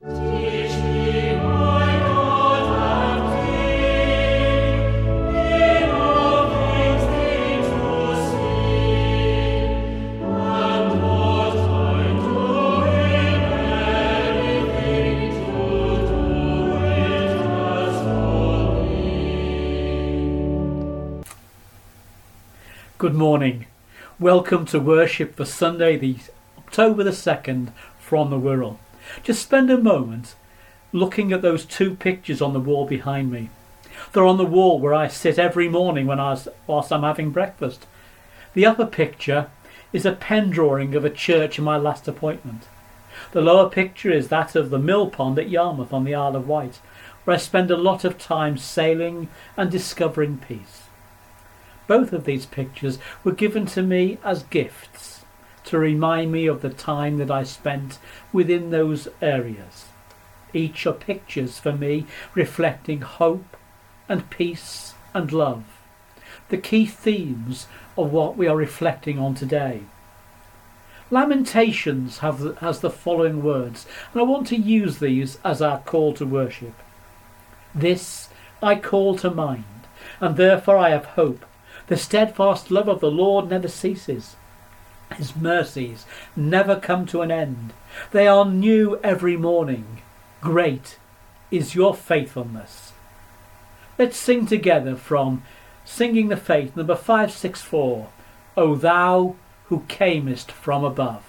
Good morning. Welcome to worship for Sunday, the October the 2nd from the Wirral. Just spend a moment looking at those two pictures on the wall behind me. They're on the wall where I sit every morning when I was, whilst I'm having breakfast. The upper picture is a pen drawing of a church in my last appointment. The lower picture is that of the mill pond at Yarmouth on the Isle of Wight, where I spend a lot of time sailing and discovering peace. Both of these pictures were given to me as gifts to remind me of the time that I spent within those areas. Each are pictures for me reflecting hope and peace and love, the key themes of what we are reflecting on today. Lamentations have, has the following words, and I want to use these as our call to worship. This I call to mind, and therefore I have hope. The steadfast love of the Lord never ceases. His mercies never come to an end. They are new every morning. Great is your faithfulness. Let's sing together from Singing the Faith, number 564. O thou who camest from above.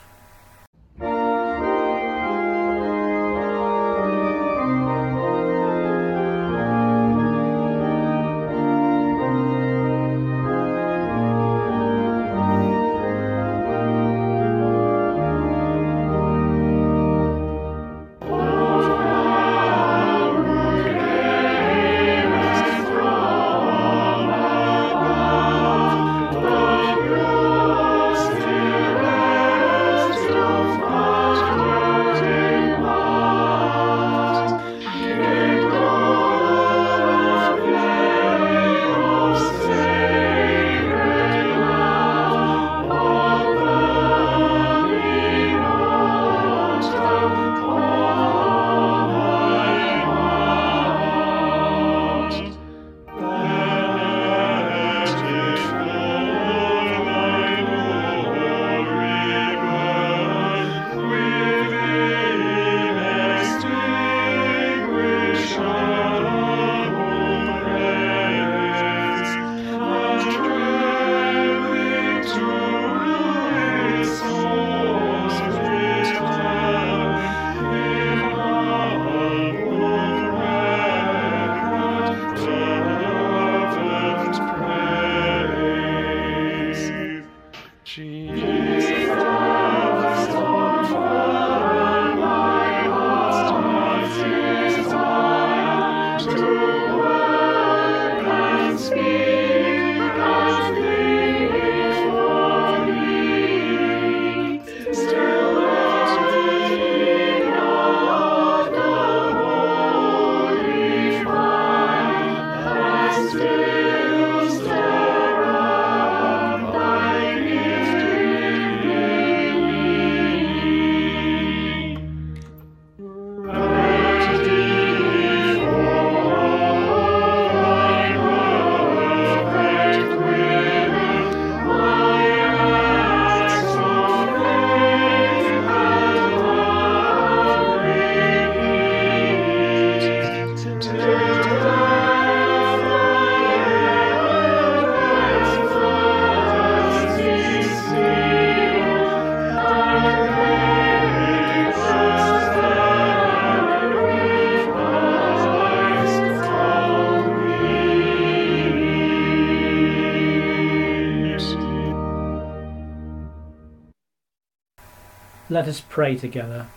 Let us pray together.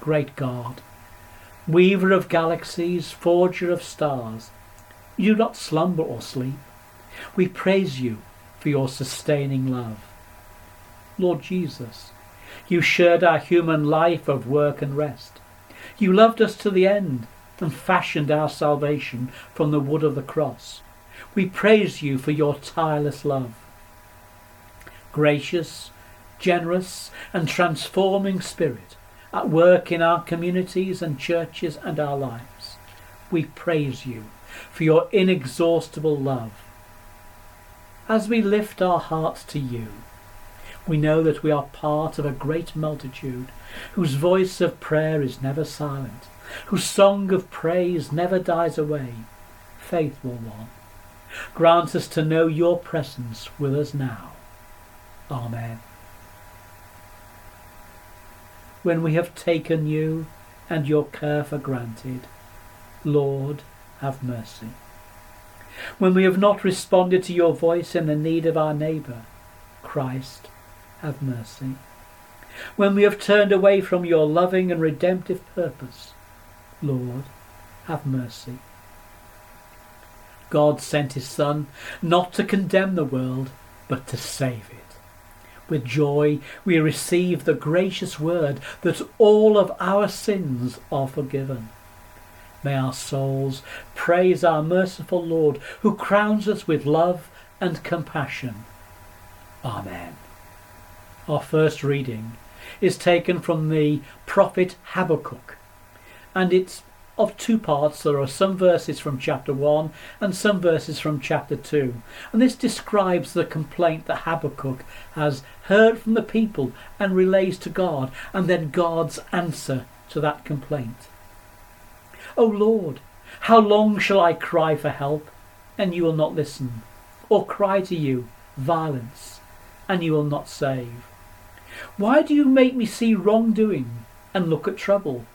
Great God, weaver of galaxies, forger of stars, you do not slumber or sleep. We praise you for your sustaining love. Lord Jesus, you shared our human life of work and rest. You loved us to the end and fashioned our salvation from the wood of the cross. We praise you for your tireless love. Gracious, generous and transforming Spirit, at work in our communities and churches and our lives. We praise you for your inexhaustible love. As we lift our hearts to you, we know that we are part of a great multitude whose voice of prayer is never silent, whose song of praise never dies away. Faithful one, grant us to know your presence with us now. Amen. When we have taken you and your care for granted, Lord, have mercy. When we have not responded to your voice in the need of our neighbour, Christ, have mercy. When we have turned away from your loving and redemptive purpose, Lord, have mercy. God sent his Son not to condemn the world, but to save it. With joy we receive the gracious word that all of our sins are forgiven. May our souls praise our merciful Lord, who crowns us with love and compassion. Amen. Our first reading is taken from the prophet Habakkuk, and it's of two parts. There are some verses from chapter 1 and some verses from chapter 2. And this describes the complaint that Habakkuk has heard from the people and relays to God, and then God's answer to that complaint. O Lord, how long shall I cry for help, and you will not listen? Or cry to you, violence, and you will not save? Why do you make me see wrongdoing and look at trouble?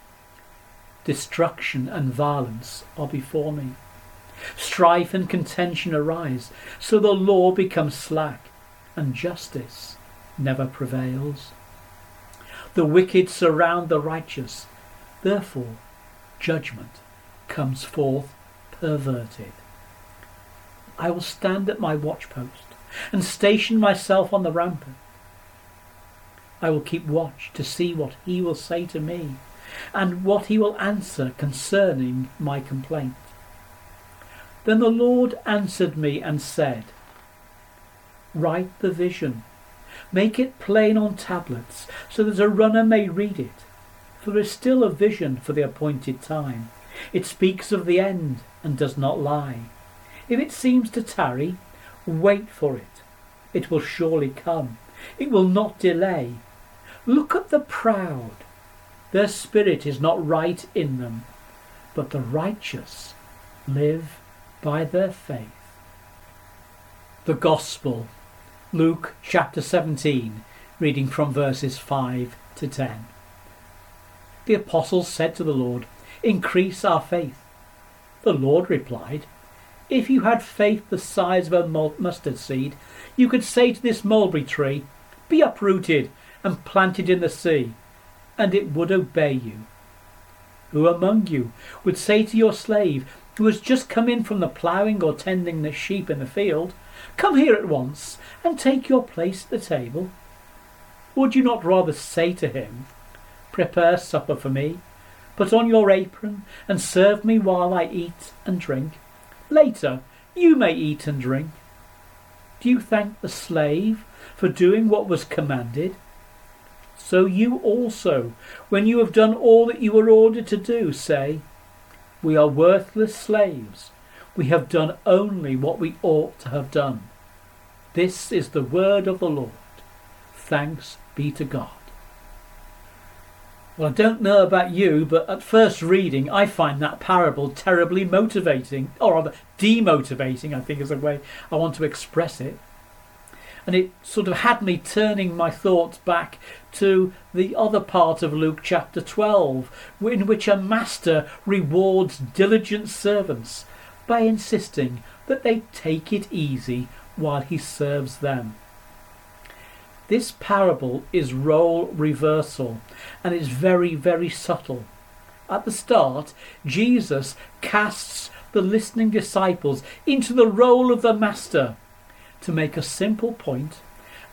Destruction and violence are before me. Strife and contention arise, so the law becomes slack, and justice never prevails. The wicked surround the righteous, therefore judgment comes forth perverted. I will stand at my watchpost and station myself on the rampart. I will keep watch to see what he will say to me and what he will answer concerning my complaint. Then the Lord answered me and said, Write the vision, make it plain on tablets, so that a runner may read it. For there is still a vision for the appointed time. It speaks of the end and does not lie. If it seems to tarry, wait for it. It will surely come. It will not delay. Look at the proud. Their spirit is not right in them, but the righteous live by their faith. The Gospel, Luke chapter 17, reading from verses 5 to 10. The apostles said to the Lord, Increase our faith. The Lord replied, If you had faith the size of a mustard seed, you could say to this mulberry tree, Be uprooted and planted in the sea, and it would obey you. Who among you would say to your slave, who has just come in from the ploughing or tending the sheep in the field, Come here at once and take your place at the table? Would you not rather say to him, Prepare supper for me. Put on your apron and serve me while I eat and drink. Later, you may eat and drink. Do you thank the slave for doing what was commanded? So you also, when you have done all that you were ordered to do, say, We are worthless slaves. We have done only what we ought to have done. This is the word of the Lord. Thanks be to God. Well, I don't know about you, but at first reading, I find that parable terribly motivating, or rather demotivating, I think is the way I want to express it. And it sort of had me turning my thoughts back to the other part of Luke chapter 12, in which a master rewards diligent servants by insisting that they take it easy while he serves them. This parable is role reversal and is very, very subtle. At the start, Jesus casts the listening disciples into the role of the master to make a simple point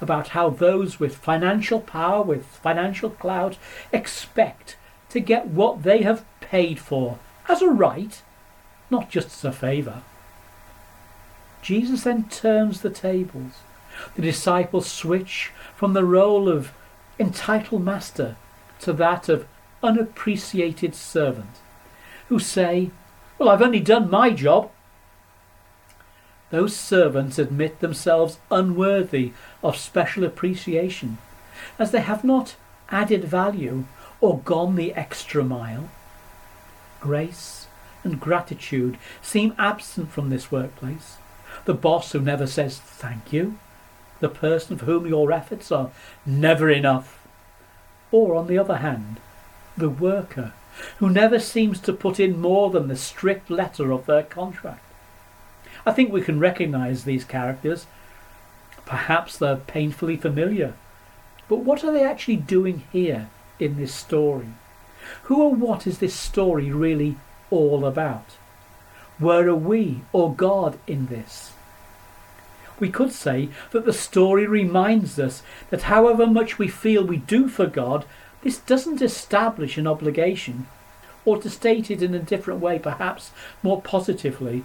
about how those with financial power, with financial clout, expect to get what they have paid for as a right, not just as a favour. Jesus then turns the tables. The disciples switch from the role of entitled master to that of unappreciated servant who say, Well, I've only done my job. Those servants admit themselves unworthy of special appreciation, as they have not added value or gone the extra mile. Grace and gratitude seem absent from this workplace. The boss who never says thank you, the person for whom your efforts are never enough. Or, on the other hand, the worker who never seems to put in more than the strict letter of their contract. I think we can recognise these characters. Perhaps they're painfully familiar. But what are they actually doing here in this story? Who or what is this story really all about? Where are we or God in this? We could say that the story reminds us that however much we feel we do for God, this doesn't establish an obligation, or to state it in a different way, perhaps more positively,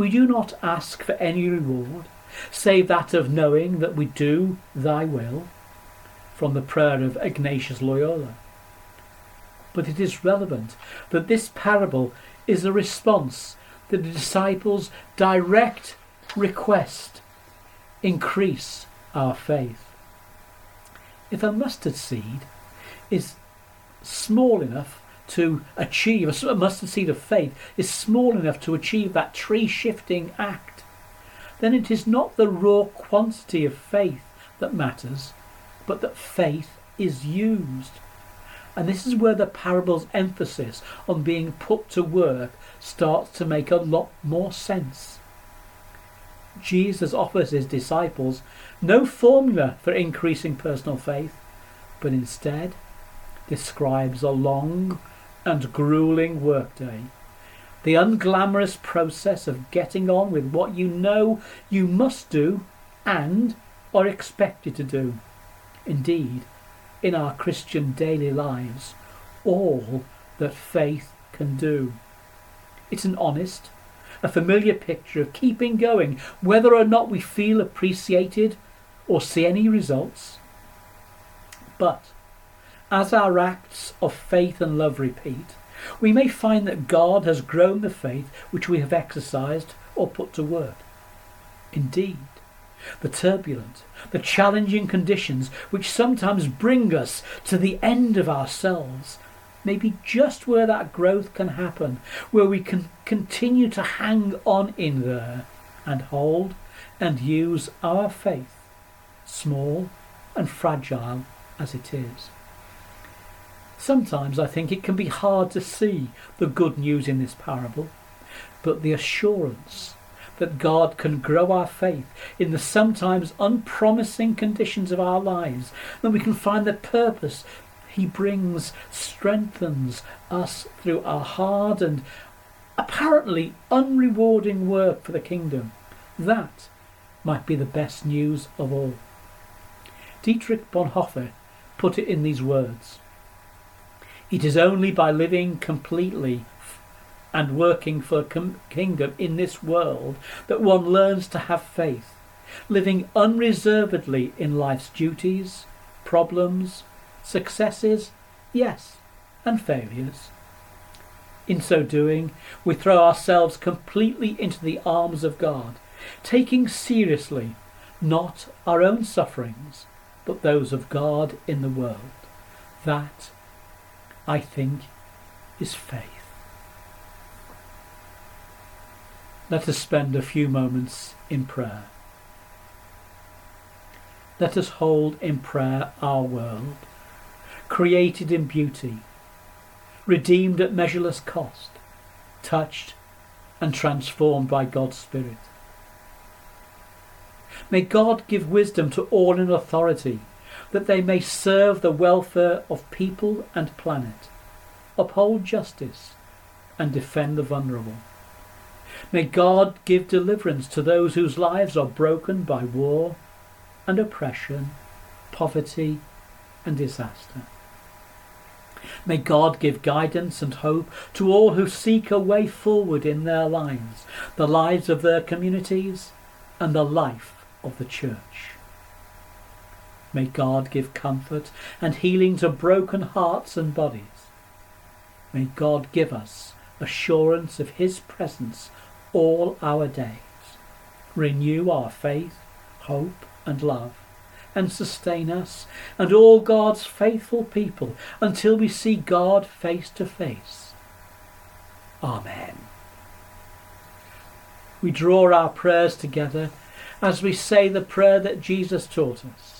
we do not ask for any reward, save that of knowing that we do thy will, from the prayer of Ignatius Loyola. But it is relevant that this parable is a response to the disciples' direct request increase our faith. If a mustard seed is small enough to achieve, a mustard seed of faith is small enough to achieve that tree shifting act, then it is not the raw quantity of faith that matters, but that faith is used. And this is where the parable's emphasis on being put to work starts to make a lot more sense. Jesus offers his disciples no formula for increasing personal faith, but instead describes a long and grueling workday. The unglamorous process of getting on with what you know you must do and are expected to do. Indeed, in our Christian daily lives, all that faith can do. It's an honest, a familiar picture of keeping going, whether or not we feel appreciated or see any results. But as our acts of faith and love repeat, we may find that God has grown the faith which we have exercised or put to work. Indeed, the turbulent, the challenging conditions which sometimes bring us to the end of ourselves may be just where that growth can happen, where we can continue to hang on in there and hold and use our faith, small and fragile as it is. Sometimes I think it can be hard to see the good news in this parable, but the assurance that God can grow our faith in the sometimes unpromising conditions of our lives, that we can find the purpose he brings, strengthens us through our hard and apparently unrewarding work for the kingdom. That might be the best news of all. Dietrich Bonhoeffer put it in these words It is only by living completely and working for a kingdom in this world that one learns to have faith, living unreservedly in life's duties, problems, Successes, yes, and failures. In so doing, we throw ourselves completely into the arms of God, taking seriously not our own sufferings, but those of God in the world. That, I think, is faith. Let us spend a few moments in prayer. Let us hold in prayer our world created in beauty, redeemed at measureless cost, touched and transformed by God's Spirit. May God give wisdom to all in authority, that they may serve the welfare of people and planet, uphold justice, and defend the vulnerable. May God give deliverance to those whose lives are broken by war and oppression, poverty and disaster. May God give guidance and hope to all who seek a way forward in their lives, the lives of their communities, and the life of the church. May God give comfort and healing to broken hearts and bodies. May God give us assurance of his presence all our days. Renew our faith, hope and love and sustain us and all God's faithful people until we see God face to face. Amen. We draw our prayers together as we say the prayer that Jesus taught us.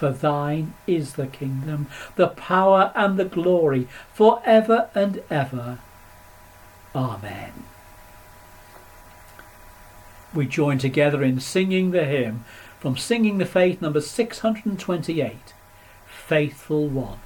For thine is the kingdom, the power, and the glory, for ever and ever. Amen. We join together in singing the hymn from Singing the Faith number 628 Faithful One.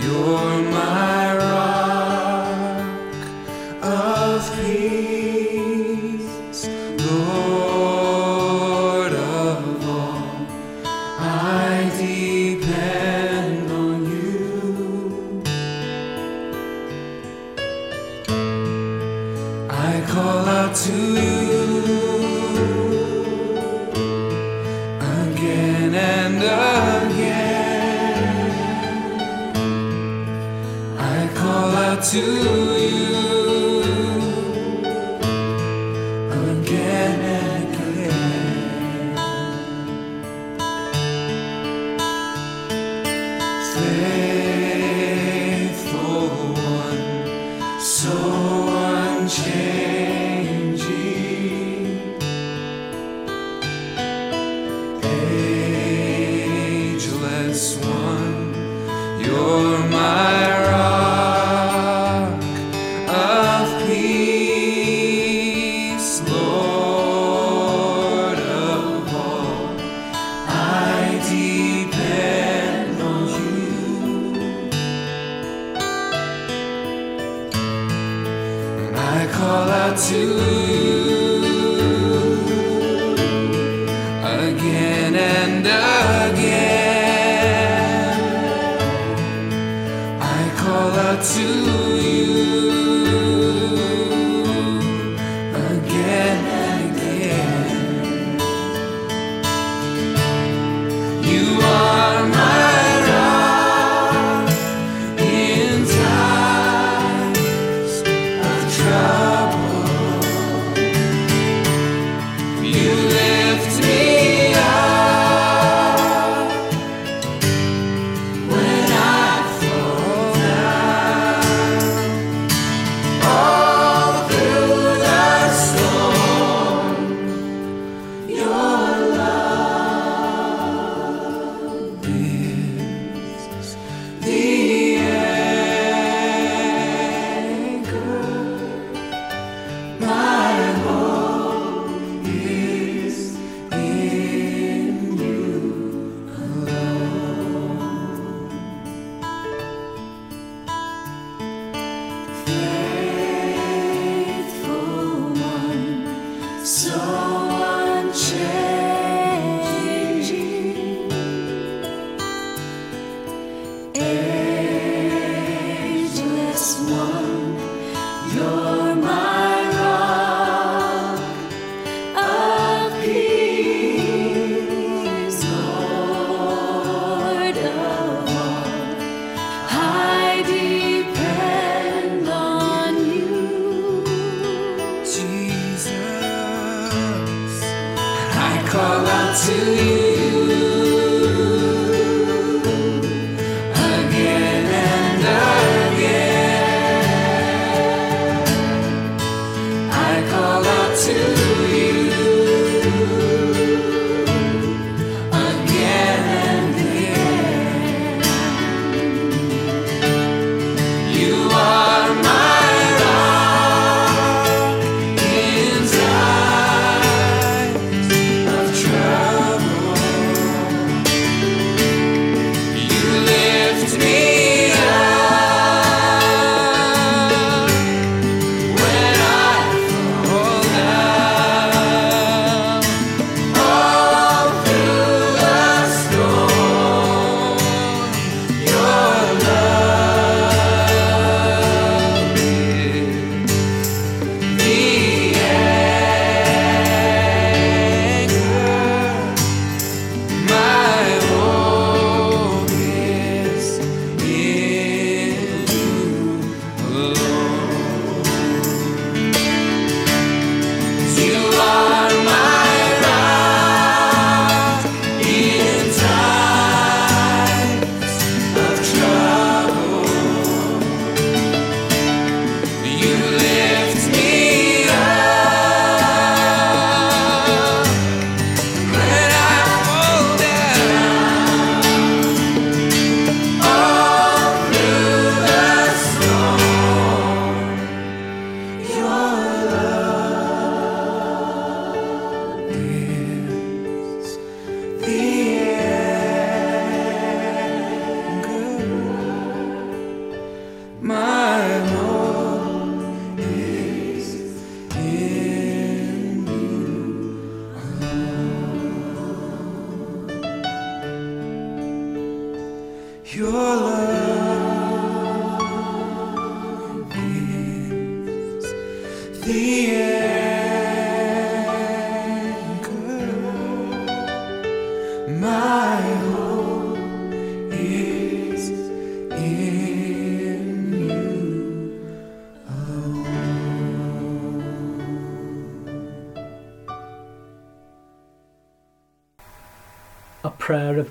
You're my rock. faithful one, so call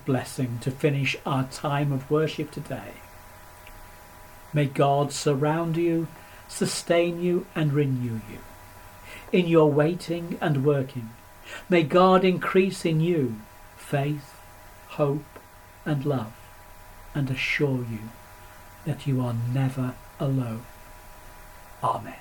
blessing to finish our time of worship today. May God surround you, sustain you, and renew you. In your waiting and working, may God increase in you faith, hope, and love, and assure you that you are never alone. Amen.